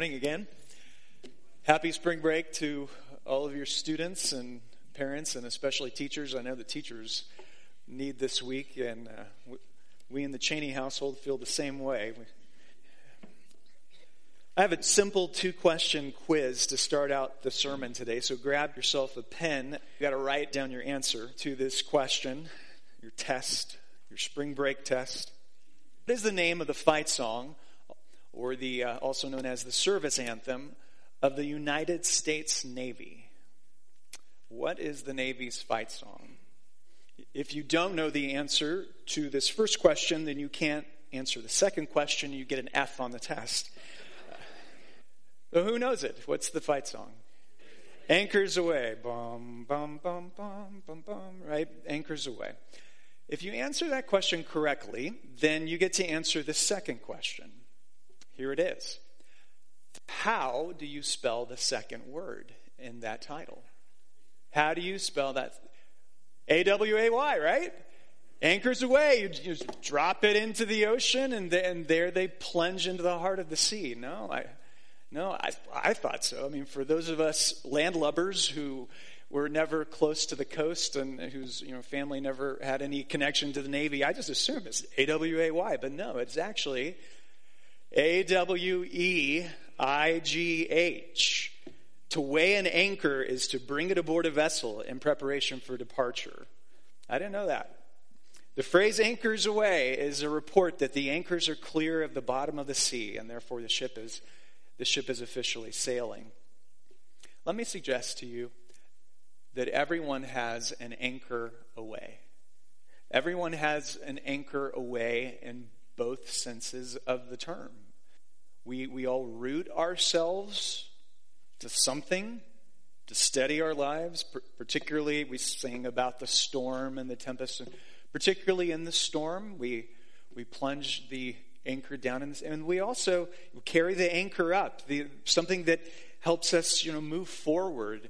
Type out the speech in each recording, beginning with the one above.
morning again. Happy spring break to all of your students and parents, and especially teachers. I know the teachers need this week, and uh, we in the Cheney household feel the same way. I have a simple two question quiz to start out the sermon today, so grab yourself a pen. You got to write down your answer to this question, your test, your spring break test. What is the name of the fight song or the uh, also known as the service anthem of the United States Navy. What is the Navy's fight song? If you don't know the answer to this first question, then you can't answer the second question. You get an F on the test. Who knows it? What's the fight song? Anchors away. Bum, bum, bum, bum, bum, bum, right? Anchors away. If you answer that question correctly, then you get to answer the second question. Here it is. How do you spell the second word in that title? How do you spell that? A W A Y, right? Anchors away. You, you drop it into the ocean, and, and there they plunge into the heart of the sea. No, I, no, I, I thought so. I mean, for those of us landlubbers who were never close to the coast and whose you know family never had any connection to the Navy, I just assumed it's A W A Y. But no, it's actually a W E I G H. To weigh an anchor is to bring it aboard a vessel in preparation for departure. I didn't know that. The phrase anchors away is a report that the anchors are clear of the bottom of the sea and therefore the ship is the ship is officially sailing. Let me suggest to you that everyone has an anchor away. Everyone has an anchor away in both senses of the term. We, we all root ourselves to something to steady our lives. Particularly, we sing about the storm and the tempest. Particularly in the storm, we, we plunge the anchor down, in this, and we also carry the anchor up, the, something that helps us, you know, move forward.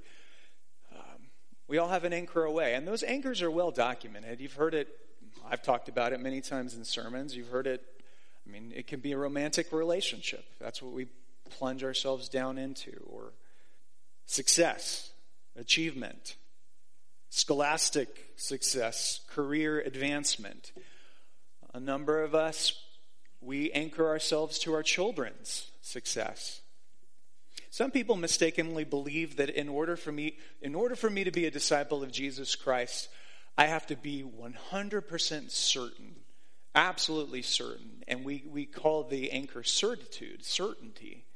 Um, we all have an anchor away, and those anchors are well documented. You've heard it I've talked about it many times in sermons. You've heard it. I mean, it can be a romantic relationship. That's what we plunge ourselves down into, or success, achievement, scholastic success, career advancement. A number of us, we anchor ourselves to our children's success. Some people mistakenly believe that in order for me, in order for me to be a disciple of Jesus Christ, I have to be 100% certain, absolutely certain. And we, we call the anchor certitude, certainty.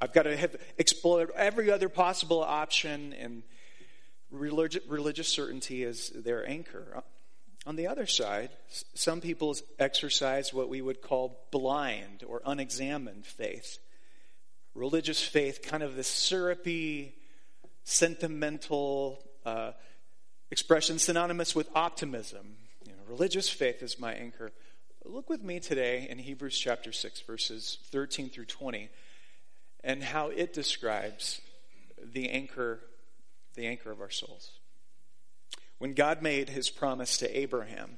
I've got to have explored every other possible option, and religious, religious certainty is their anchor. On the other side, some people exercise what we would call blind or unexamined faith. Religious faith, kind of the syrupy, sentimental, uh, expression synonymous with optimism. You know, religious faith is my anchor. Look with me today in Hebrews chapter 6, verses 13 through 20, and how it describes the anchor, the anchor of our souls. When God made his promise to Abraham,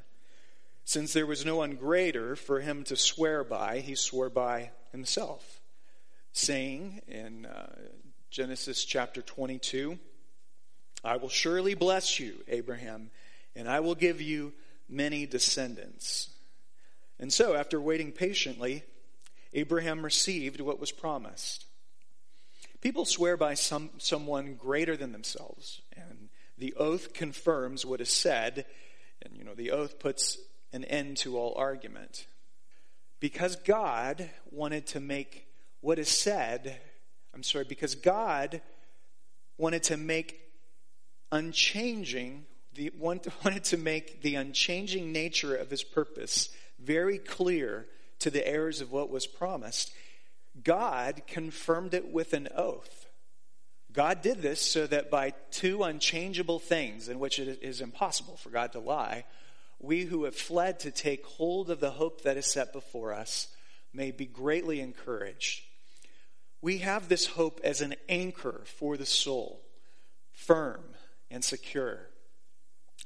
since there was no one greater for him to swear by, he swore by himself, saying in uh, Genesis chapter 22, I will surely bless you, Abraham, and I will give you many descendants. And so, after waiting patiently, Abraham received what was promised. People swear by some, someone greater than themselves, and the oath confirms what is said, and you know, the oath puts an end to all argument. Because God wanted to make what is said, I'm sorry, because God wanted to make unchanging, the, wanted to make the unchanging nature of his purpose very clear to the heirs of what was promised. God confirmed it with an oath. God did this so that by two unchangeable things, in which it is impossible for God to lie, we who have fled to take hold of the hope that is set before us may be greatly encouraged. We have this hope as an anchor for the soul, firm and secure.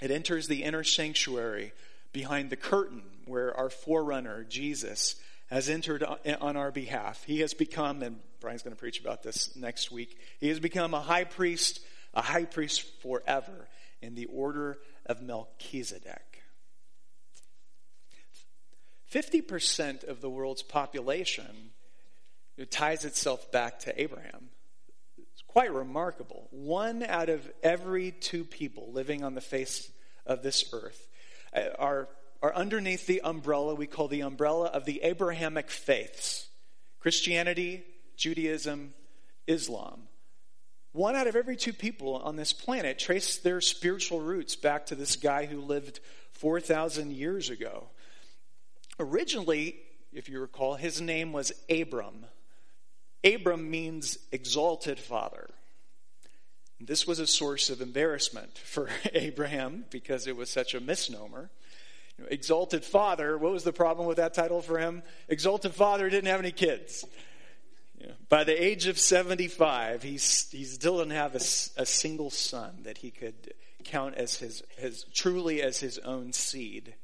It enters the inner sanctuary behind the curtain where our forerunner, Jesus, has entered on our behalf. He has become, and Brian's going to preach about this next week, he has become a high priest, a high priest forever in the order of Melchizedek. 50% of the world's population ties itself back to Abraham. Quite remarkable. One out of every two people living on the face of this earth uh, are, are underneath the umbrella we call the umbrella of the Abrahamic faiths Christianity, Judaism, Islam. One out of every two people on this planet trace their spiritual roots back to this guy who lived 4,000 years ago. Originally, if you recall, his name was Abram. Abram means exalted father. This was a source of embarrassment for Abraham because it was such a misnomer. You know, exalted father, what was the problem with that title for him? Exalted father didn't have any kids. You know, by the age of 75, he's, he still didn't have a, a single son that he could count as his, his, truly as his own seed.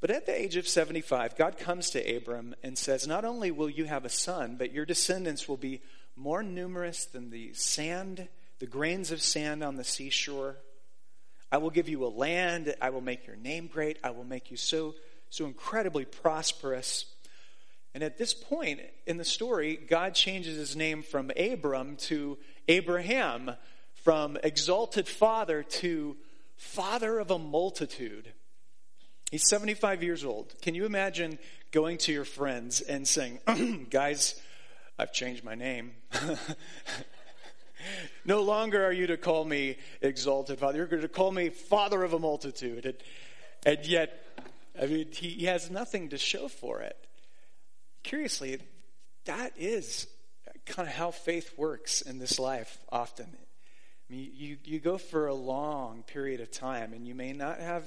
But at the age of 75, God comes to Abram and says, Not only will you have a son, but your descendants will be more numerous than the sand, the grains of sand on the seashore. I will give you a land. I will make your name great. I will make you so, so incredibly prosperous. And at this point in the story, God changes his name from Abram to Abraham, from exalted father to father of a multitude. He's 75 years old. Can you imagine going to your friends and saying, Guys, I've changed my name. no longer are you to call me exalted father. You're going to call me father of a multitude. And, and yet, I mean, he, he has nothing to show for it. Curiously, that is kind of how faith works in this life often. I mean, you, you go for a long period of time and you may not have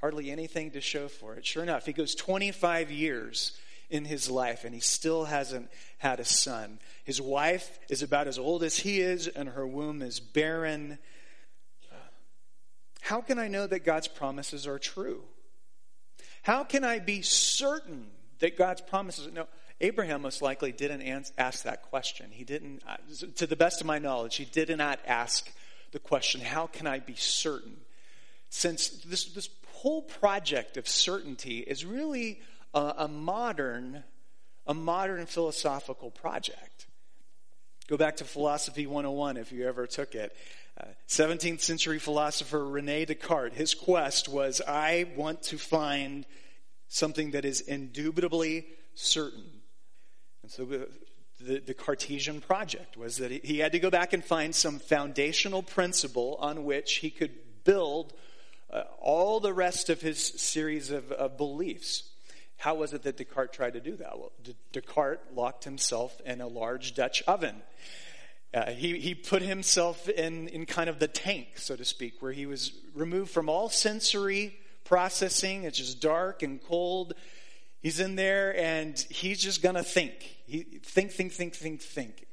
hardly anything to show for it. Sure enough, he goes 25 years in his life and he still hasn't had a son. His wife is about as old as he is and her womb is barren. How can I know that God's promises are true? How can I be certain that God's promises? No, Abraham most likely didn't ask that question. He didn't, uh, to the best of my knowledge, he did not ask the question, How can I be certain? Since this, this whole project of certainty is really a, a modern, a modern philosophical project. Go back to Philosophy 101 if you ever took it. Uh, 17th century philosopher Rene Descartes, his quest was I want to find something that is indubitably certain. And so the, the, the, Cartesian project was that he had to go back and find some foundational principle on which he could build uh, all the rest of his series of, of, beliefs. How was it that Descartes tried to do that? Well, D- Descartes locked himself in a large Dutch oven. Uh, he, he put himself in, in kind of the tank, so to speak, where he was removed from all sensory processing. It's just dark and cold. He's in there and he's just going to think. He, think, think, think, think, think.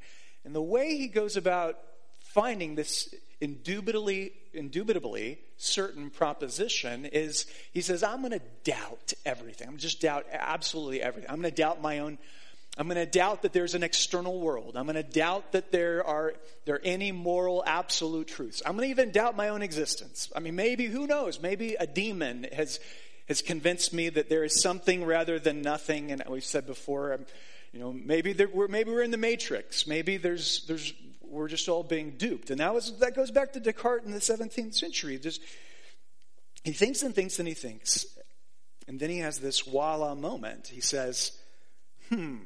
And the way he goes about finding this indubitably, indubitably certain proposition is he says, I'm going to doubt everything. I'm just doubt absolutely everything. I'm going to doubt my own. I'm going to doubt that there's an external world. I'm going to doubt that there are there are any moral absolute truths. I'm going to even doubt my own existence. I mean, maybe who knows? Maybe a demon has has convinced me that there is something rather than nothing. And we've said before, um, you know, maybe there, we're maybe we're in the matrix. Maybe there's there's we're just all being duped. And that, was, that goes back to Descartes in the 17th century. Just, he thinks and thinks and he thinks. And then he has this voila moment. He says, hmm,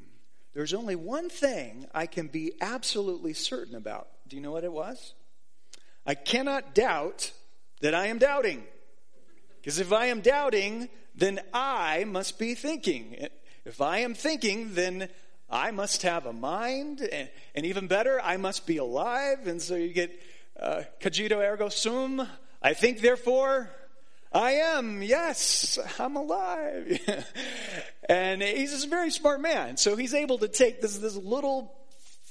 there's only one thing I can be absolutely certain about. Do you know what it was? I cannot doubt that I am doubting. Because if I am doubting, then I must be thinking. If I am thinking, then I must have a mind, and, and even better, I must be alive. And so you get uh, cogito ergo sum. I think, therefore, I am. Yes, I'm alive. and he's a very smart man. So he's able to take this, this little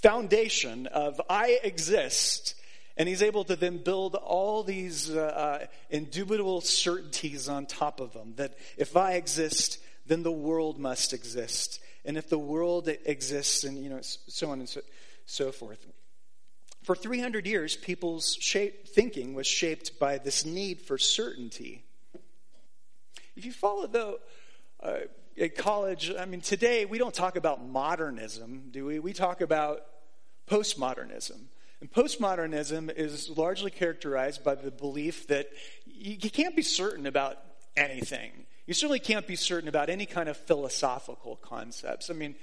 foundation of I exist, and he's able to then build all these uh, uh, indubitable certainties on top of them that if I exist, then the world must exist and if the world exists, and you know, so on and so, so forth. For 300 years, people's shape, thinking was shaped by this need for certainty. If you follow, though, uh, at college, I mean, today we don't talk about modernism, do we? We talk about postmodernism. And postmodernism is largely characterized by the belief that you, you can't be certain about anything. You certainly can't be certain about any kind of philosophical concepts. I mean,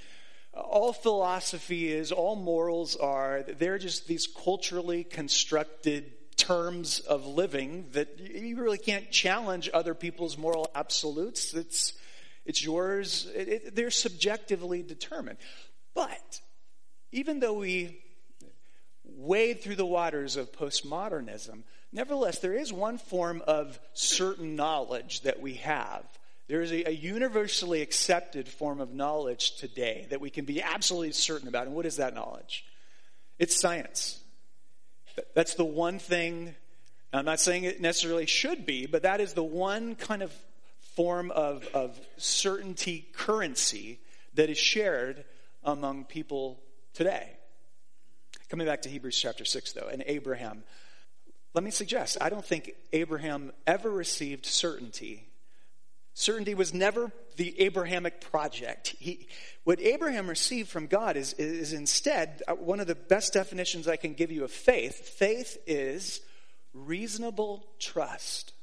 all philosophy is, all morals are, they're just these culturally constructed terms of living that you really can't challenge other people's moral absolutes. It's, it's yours. It, it, they're subjectively determined. But even though we wade through the waters of postmodernism, nevertheless, there is one form of certain knowledge that we have. There is a, a, universally accepted form of knowledge today that we can be absolutely certain about. And what is that knowledge? It's science. That's the one thing, I'm not saying it necessarily should be, but that is the one kind of form of, of certainty currency that is shared among people today. Coming back to Hebrews chapter 6, though, and Abraham. Let me suggest, I don't think Abraham ever received certainty. Certainty was never the Abrahamic project. He, what Abraham received from God is, is instead uh, one of the best definitions I can give you of faith. Faith is reasonable trust.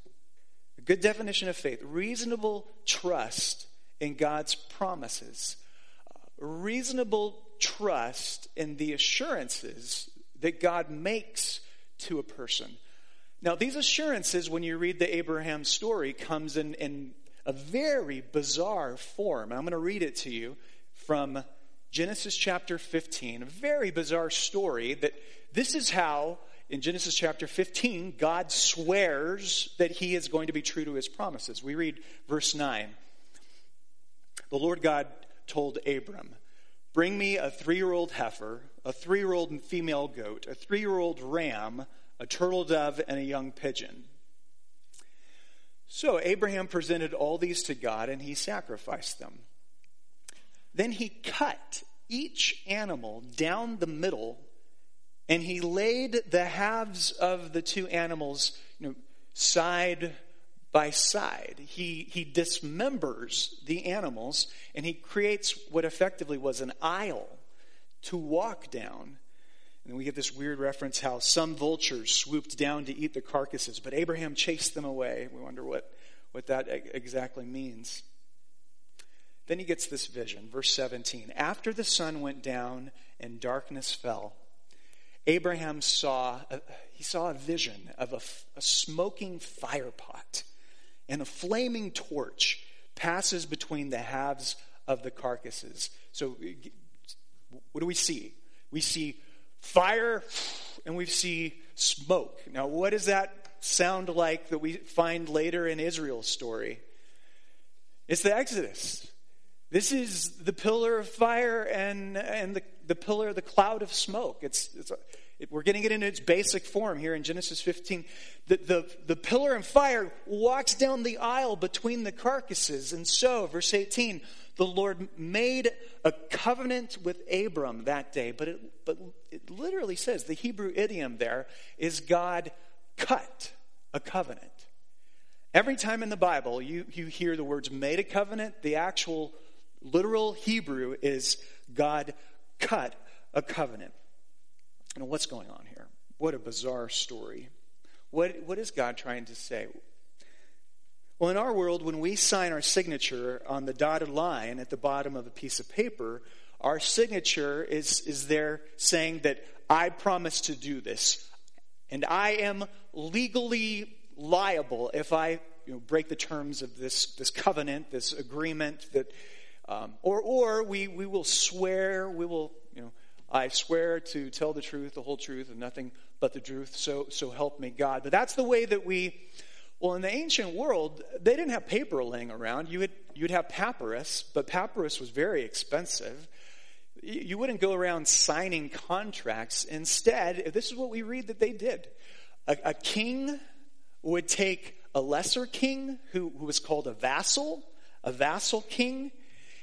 A good definition of faith reasonable trust in God's promises, reasonable trust in the assurances that God makes to a person. Now, these assurances, when you read the Abraham story, comes in, in a very bizarre form. I'm going to read it to you from Genesis chapter 15, a very bizarre story that this is how in Genesis chapter 15, God swears that he is going to be true to his promises. We read verse 9. The Lord God told Abram, Bring me a three year old heifer, a three year old female goat, a three year old ram, a turtle dove, and a young pigeon. So Abraham presented all these to God and he sacrificed them. Then he cut each animal down the middle and he laid the halves of the two animals you know, side by side. He, he dismembers the animals and he creates what effectively was an aisle to walk down. And we get this weird reference how some vultures swooped down to eat the carcasses, but Abraham chased them away. We wonder what, what that exactly means. Then he gets this vision, verse 17. After the sun went down and darkness fell, Abraham saw a, he saw a vision of a, a smoking fire pot and a flaming torch passes between the halves of the carcasses. So, what do we see? We see fire and we see smoke. Now, what does that sound like that we find later in Israel's story? It's the Exodus. This is the pillar of fire and, and the, the pillar, the cloud of smoke. It's, it's we're getting it in its basic form here in Genesis 15. The, the, the pillar of fire walks down the aisle between the carcasses. And so, verse 18, the Lord made a covenant with Abram that day. But it, but it literally says, the Hebrew idiom there is God cut a covenant. Every time in the Bible you, you hear the words made a covenant, the actual literal Hebrew is God cut a covenant. And what's going on here? What a bizarre story. What, what is God trying to say? Well, in our world, when we sign our signature on the dotted line at the bottom of a piece of paper, our signature is, is there saying that I promise to do this. And I am legally liable if I you know, break the terms of this, this covenant, this agreement that um, or, or we, we will swear, we will, you know, I swear to tell the truth, the whole truth, and nothing but the truth, so, so help me God. But that's the way that we, well, in the ancient world, they didn't have paper laying around. You would, you'd have papyrus, but papyrus was very expensive. You wouldn't go around signing contracts. Instead, this is what we read that they did. A, a king would take a lesser king who, who was called a vassal, a vassal king,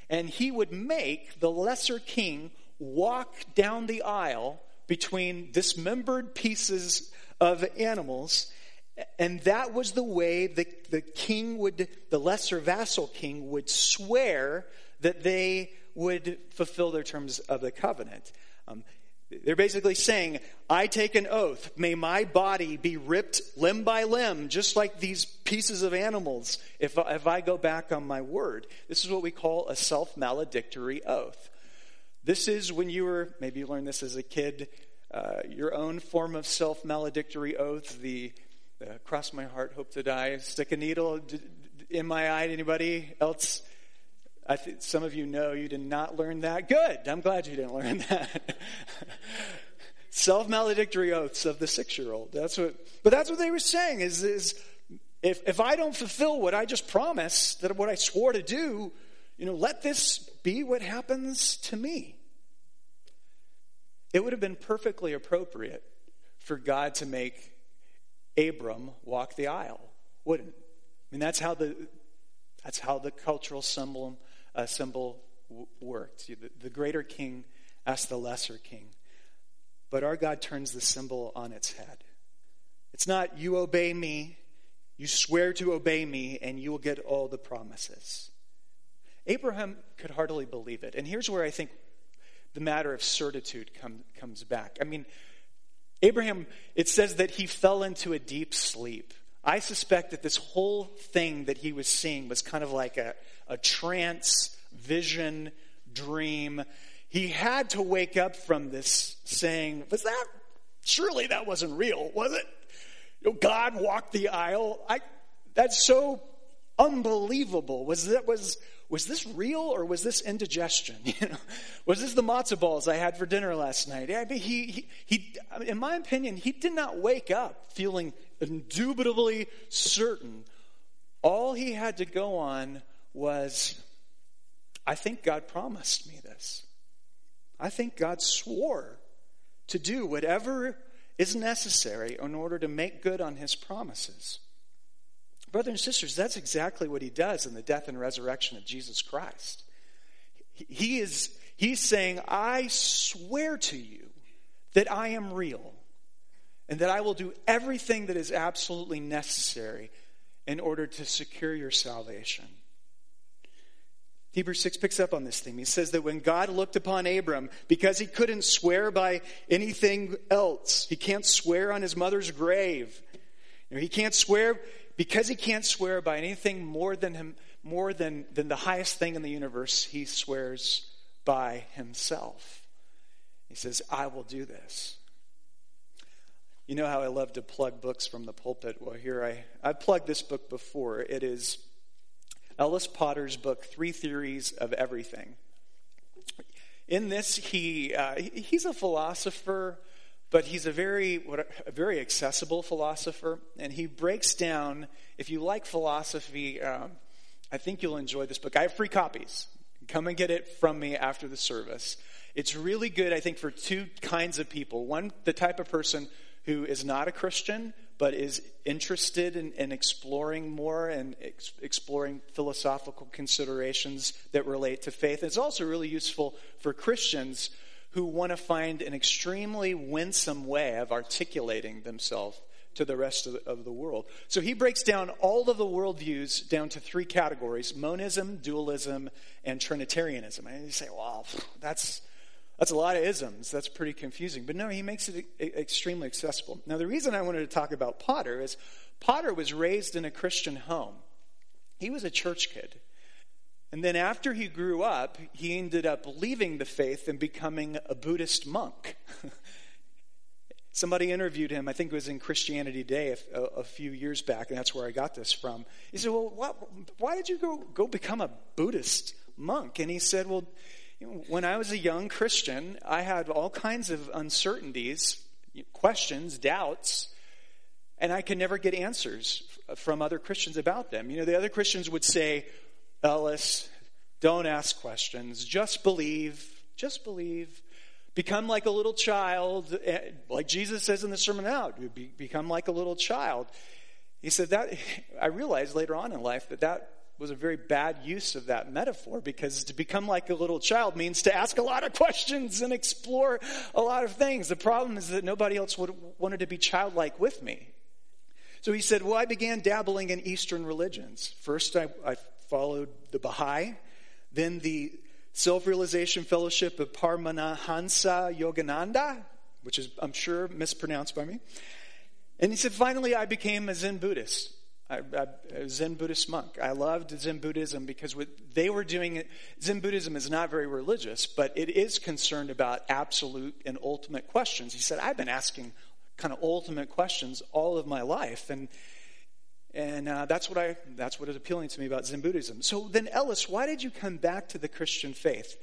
and he would make the lesser king walk down the aisle between dismembered pieces of animals. And that was the way the, the king would, the lesser vassal king would swear that they would fulfill their terms of the covenant. Um, they're basically saying, I take an oath, may my body be ripped limb by limb, just like these pieces of animals, if, if I go back on my word. This is what we call a self maledictory oath. This is when you were, maybe you learned this as a kid, uh, your own form of self maledictory oath, the uh, cross my heart, hope to die, stick a needle in my eye. Anybody else? I some of you know you did not learn that. Good. I'm glad you didn't learn that. Self maledictory oaths of the six year old. That's what, but that's what they were saying is, is if, if I don't fulfill what I just promised, that what I swore to do, you know, let this be what happens to me. It would have been perfectly appropriate for God to make Abram walk the aisle, wouldn't? I mean, that's how the, that's how the cultural symbol uh, symbol w- worked. The, the greater king asked the lesser king. But our God turns the symbol on its head. It's not, you obey me, you swear to obey me, and you will get all the promises. Abraham could hardly believe it. And here's where I think the matter of certitude come, comes back. I mean, Abraham, it says that he fell into a deep sleep. I suspect that this whole thing that he was seeing was kind of like a, a trance, vision, dream. He had to wake up from this saying, Was that, surely that wasn't real, was it? You know, God walked the aisle. I, that's so unbelievable. Was that, was, was this real or was this indigestion? You know, was this the matzo balls I had for dinner last night? I mean, he, he, he, in my opinion, he did not wake up feeling indubitably certain. All he had to go on was, I think God promised me this. I think God swore to do whatever is necessary in order to make good on his promises. Brothers and sisters, that's exactly what he does in the death and resurrection of Jesus Christ. He is he's saying, I swear to you that I am real and that I will do everything that is absolutely necessary in order to secure your salvation. Hebrews 6 picks up on this theme. He says that when God looked upon Abram, because he couldn't swear by anything else, he can't swear on his mother's grave. He can't swear, because he can't swear by anything more than him, more than, than the highest thing in the universe, he swears by himself. He says, I will do this. You know how I love to plug books from the pulpit? Well, here I, I've plugged this book before. It is Ellis Potter's book, Three Theories of Everything. In this, he, uh, he's a philosopher, but he's a very, what, a very accessible philosopher. And he breaks down, if you like philosophy, um, I think you'll enjoy this book. I have free copies. Come and get it from me after the service. It's really good, I think, for two kinds of people. One, the type of person who is not a Christian but is interested in, in exploring more and ex- exploring philosophical considerations that relate to faith. And it's also really useful for Christians who want to find an extremely winsome way of articulating themselves to the rest of the, of the, world. So he breaks down all of the worldviews down to three categories monism, dualism, and Trinitarianism. And you say, well, that's that's a lot of isms. That's pretty confusing. But no, he makes it extremely accessible. Now, the reason I wanted to talk about Potter is Potter was raised in a Christian home. He was a church kid. And then after he grew up, he ended up leaving the faith and becoming a Buddhist monk. Somebody interviewed him, I think it was in Christianity Today a, a, few years back, and that's where I got this from. He said, Well, what, why did you go, go become a Buddhist monk? And he said, Well, when I was a young Christian, I had all kinds of uncertainties, questions, doubts, and I could never get answers from other Christians about them. You know, the other Christians would say, Ellis, don't ask questions, just believe, just believe. Become like a little child, eh, like Jesus says in the Sermon Out, become like a little child. He said that, I realized later on in life that that was a very bad use of that metaphor because to become like a little child means to ask a lot of questions and explore a lot of things. The problem is that nobody else would, wanted to be childlike with me. So he said, Well, I began dabbling in Eastern religions. First, I, I followed the Baha'i, then the Self Realization Fellowship of Paramahansa Yogananda, which is, I'm sure, mispronounced by me. And he said, Finally, I became a Zen Buddhist. I, I, a Zen Buddhist monk. I loved Zen Buddhism because what they were doing, Zen Buddhism is not very religious, but it is concerned about absolute and ultimate questions. He said, I've been asking kind of ultimate questions all of my life. And, and uh, that's, what I, that's what is appealing to me about Zen Buddhism. So then, Ellis, why did you come back to the Christian faith?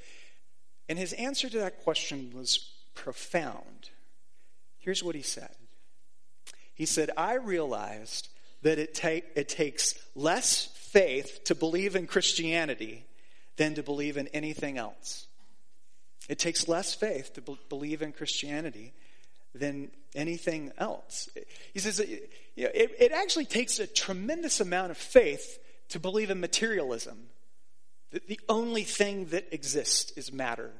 And his answer to that question was profound. Here's what he said He said, I realized that it, it takes less faith to believe in Christianity than to believe in anything else. It takes less faith to be- believe in Christianity than anything else. He says uh, it, it actually takes a tremendous amount of faith to believe in materialism. That the only thing that exists is matter.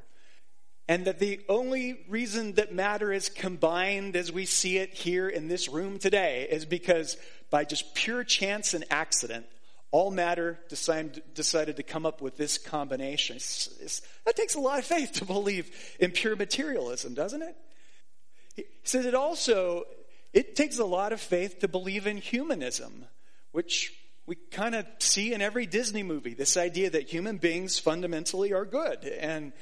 And that the only reason that matter is combined as we see it here in this room today is because by just pure chance and accident, all matter decided, decided to come up with this combination. It's, it's, that takes a lot of faith to believe in pure materialism, doesn't it? He says it also, it takes a lot of faith to believe in humanism, which we kind of see in every Disney movie this idea that human beings fundamentally are good. And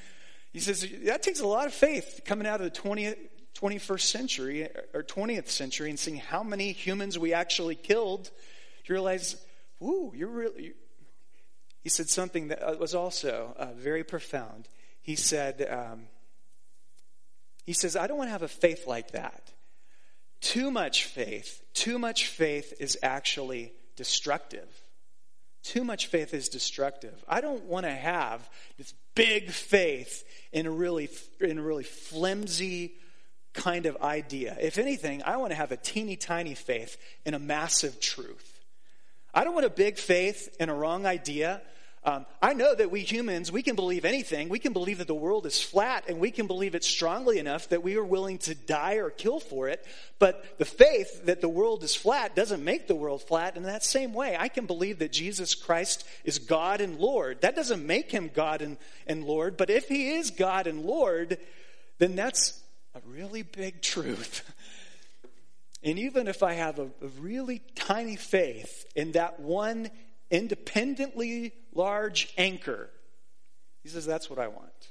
he says that takes a lot of faith coming out of the 20th, 21st century or 20th century and seeing how many humans we actually killed, you realize, whoo, you're really. He said something that was also uh, very profound. He said, um, he says, I don't want to have a faith like that. Too much faith, too much faith is actually destructive. Too much faith is destructive. I don't want to have this big faith in a really, in a really flimsy kind of idea. If anything, I want to have a teeny tiny faith in a massive truth. I don't want a big faith in a wrong idea. Um, I know that we humans, we can believe anything. We can believe that the world is flat, and we can believe it strongly enough that we are willing to die or kill for it. But the faith that the world is flat doesn't make the world flat. In that same way, I can believe that Jesus Christ is God and Lord. That doesn't make him God and, and Lord. But if he is God and Lord, then that's a really big truth. And even if I have a, a, really tiny faith in that one independently large anchor. He says, That's what I want.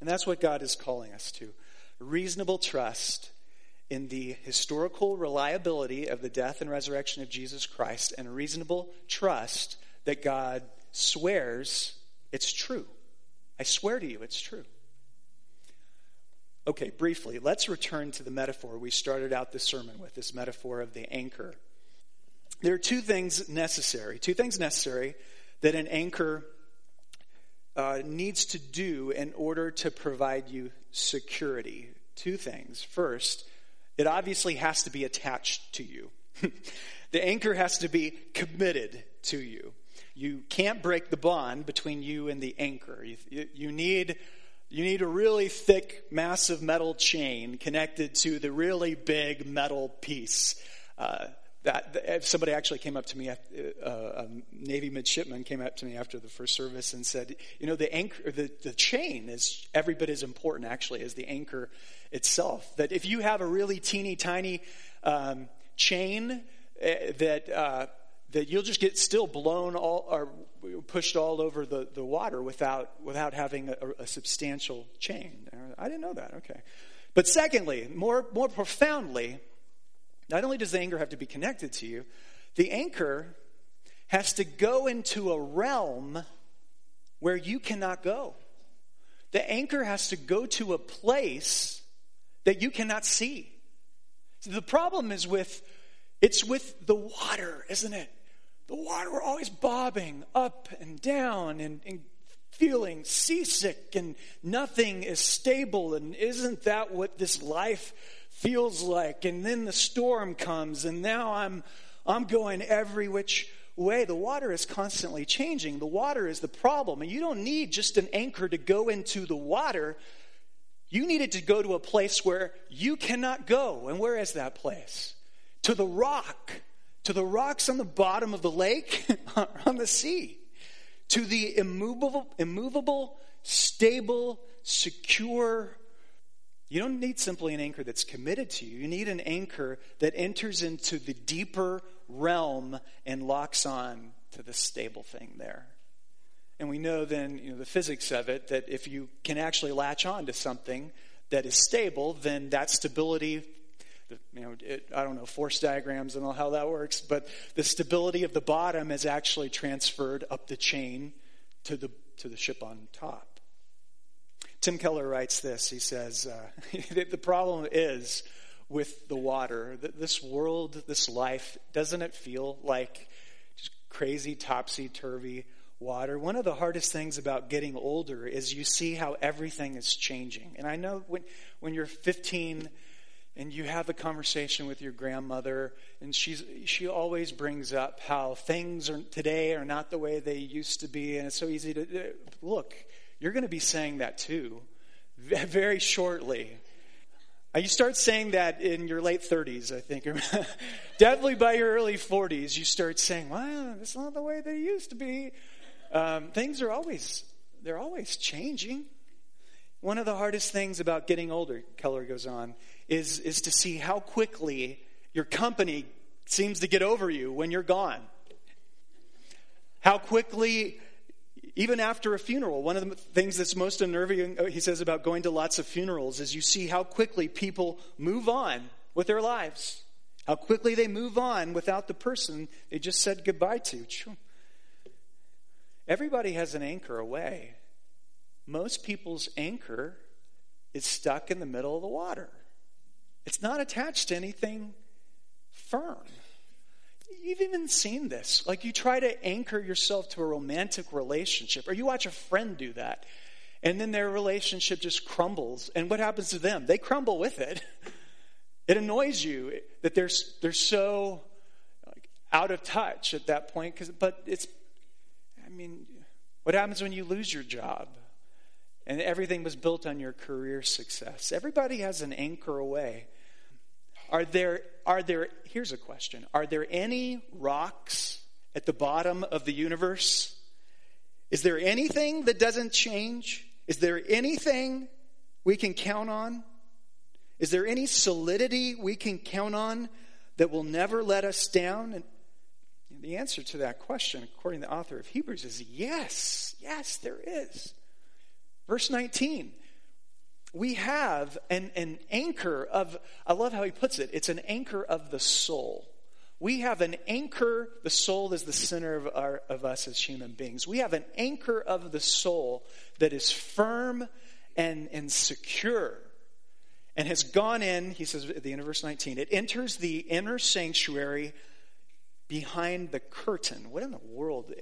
And that's what God is calling us to reasonable trust in the historical reliability of the death and resurrection of Jesus Christ, and reasonable trust that God swears it's true. I swear to you, it's true. Okay, briefly, let's return to the metaphor we started out the sermon with this metaphor of the anchor there are two things necessary, two things necessary that an anchor uh, needs to do in order to provide you security. Two things. First, it obviously has to be attached to you. the anchor has to be committed to you. You can't break the bond between you and the anchor. You, you, need, you need a really thick, massive metal chain connected to the really big metal piece. Uh, that somebody actually came up to me, uh, a Navy midshipman came up to me after the first service and said, you know, the anchor, the, the chain is every bit as important actually as the anchor itself. That if you have a really teeny tiny um, chain uh, that uh, that you'll just get still blown all or pushed all over the, the water without without having a, a substantial chain. I didn't know that. Okay, but secondly, more more profoundly not only does the have to be connected to you, the anchor has to go into a realm where you cannot go. The anchor has to go to a place that you cannot see. The problem is with it's with the water, isn't it? The water, we're always bobbing up and down and, and feeling seasick, and nothing is stable. And isn't that what this life feels like. And then the storm comes, and now I'm, I'm going every which way. The water is constantly changing. The water is the problem. And you don't need just an anchor to go into the water. You needed to go to a place where you cannot go. And where is that place? To the rock, to the rocks on the bottom of the lake, on the sea, to the immovable, immovable, stable, secure. You don't need simply an anchor that's committed to you. You need an anchor that enters into the deeper realm and locks on to the stable thing there. And we know then, you know, the physics of it, that if you can actually latch on to something that is stable, then that stability, you know, it, I don't know, force diagrams and all how that works, but the stability of the bottom is actually transferred up the chain to the, to the ship on top. Tim Keller writes this. He says, uh, the problem is with the water, that this world, this life, doesn't it feel like just crazy, topsy turvy water. One of the hardest things about getting older is you see how everything is changing. And I know when, when you're 15 and you have a conversation with your grandmother, and she's, she always brings up how things are, today are not the way they used to be. And it's so easy to look, you're going to be saying that too very shortly. You start saying that in your late 30s, I think. Definitely by your early 40s, you start saying, wow, that's not the way they used to be. Um, things are always, they're always changing. One of the hardest things about getting older, Keller goes on, is, is to see how quickly your company seems to get over you when you're gone. How quickly, even after a funeral, one of the things that's most unnerving, uh, he says, about going to lots of funerals is you see how quickly people move on with their lives. How quickly they move on without the person they just said goodbye to. Everybody has an anchor away. Most people's anchor is stuck in the middle of the water. It's not attached to anything firm. You've even seen this. Like you try to anchor yourself to a romantic relationship, or you watch a friend do that, and then their relationship just crumbles. And what happens to them? They crumble with it. It annoys you that they're, they're so out of touch at that point, Cause, but it's I mean, what happens when you lose your job and everything was built on your career success? Everybody has an anchor away. Are there, are there, here's a question Are there any rocks at the bottom of the universe? Is there anything that doesn't change? Is there anything we can count on? Is there any solidity we can count on that will never let us down? And the answer to that question, according to the author of Hebrews, is yes. Yes, there is. Verse 19. We have an, an anchor of, I love how he puts it, it's an anchor of the soul. We have an anchor, the soul is the center of, our, of us as human beings. We have an anchor of the soul that is firm and, and secure and has gone in, he says at the end of verse 19, it enters the inner sanctuary behind the curtain. What in the world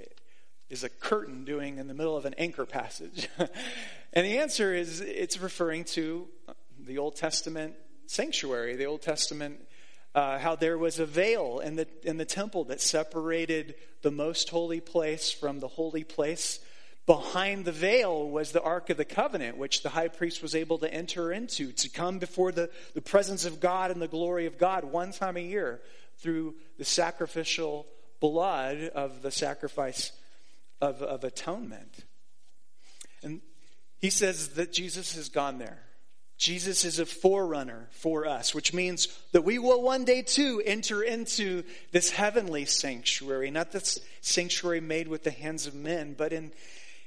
is a curtain doing in the middle of an anchor passage? and the answer is it's referring to the Old Testament sanctuary, the Old Testament. Uh, how there was a veil in the in the temple that separated the most holy place from the holy place. Behind the veil was the Ark of the Covenant, which the high priest was able to enter into, to come before the, the presence of God and the glory of God one time a year through the sacrificial blood of the sacrifice of, of atonement. And he says that Jesus has gone there. Jesus is a forerunner for us, which means that we will one day too enter into this heavenly sanctuary, not this sanctuary made with the hands of men, but in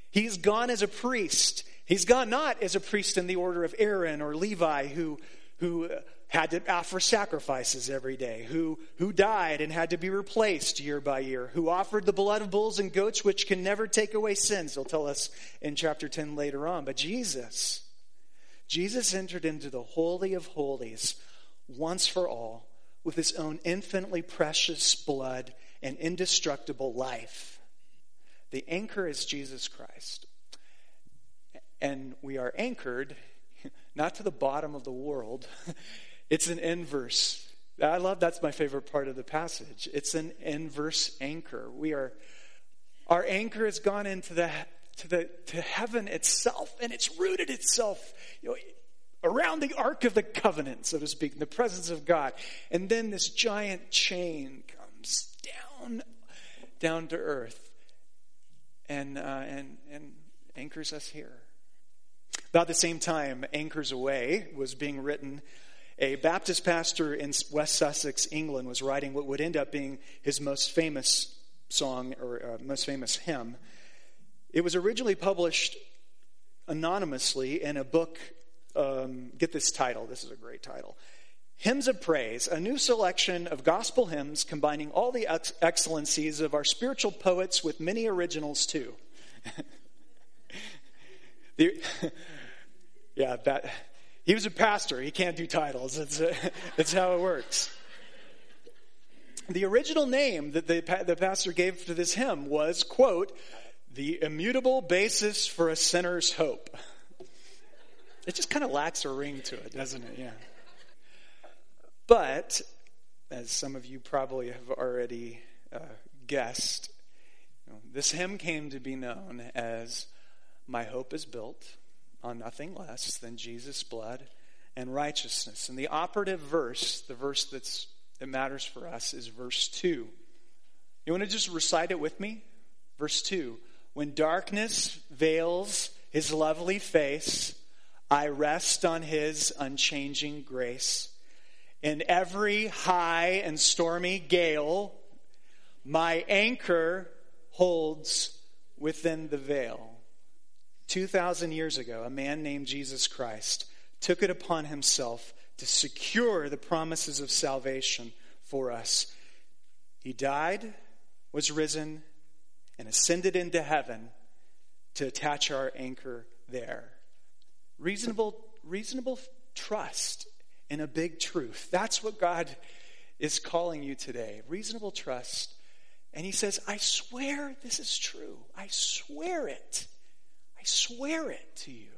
he's gone as a priest. He's gone not as a priest in the order of Aaron or Levi who who had to offer sacrifices every day, who, who died and had to be replaced year by year, who offered the blood of bulls and goats, which can never take away sins. He'll tell us in chapter 10 later on. But Jesus, Jesus entered into the Holy of Holies once for all with his own infinitely precious blood and indestructible life. The anchor is Jesus Christ. And we are anchored not to the bottom of the world. It's an inverse I love that's my favorite part of the passage. It's an inverse anchor. We are our anchor has gone into the to the to heaven itself, and it's rooted itself, you know, around the ark of the covenant, so to speak, in the presence of God. And then this giant chain comes down down to earth and uh, and and anchors us here. About the same time, Anchors Aweigh was being written a Baptist pastor in West Sussex, England, was writing what would end up being his most famous song or uh, most famous hymn. It was originally published anonymously in a book. Um, get this title. This is a great title. Hymns of Praise, a new selection of gospel hymns combining all the ex- excellencies of our spiritual poets with many originals too. the, yeah, that he was a pastor. He can't do titles. That's, uh, that's how it works. The original name that the, the pastor gave to this hymn was, quote, the immutable basis for a sinner's hope. It just kind of lacks a ring to it, doesn't it? Yeah. But, as some of you probably have already uh, guessed, you know, this hymn came to be known as My Hope is Built on nothing less than Jesus' blood and righteousness. And the operative verse, the verse that's, that matters for us, is verse 2. You want to just recite it with me? Verse 2 When darkness veils his lovely face, I rest on his unchanging grace. In every high and stormy gale, my anchor holds within the veil. 2,000 years ago, a man named Jesus Christ took it upon himself to secure the promises of salvation for us. He died, was risen, and ascended into heaven to attach our anchor there. Reasonable, reasonable trust in a big truth. That's what God is calling you today. Reasonable trust. And he says, I swear this is true. I swear it. I swear it to you.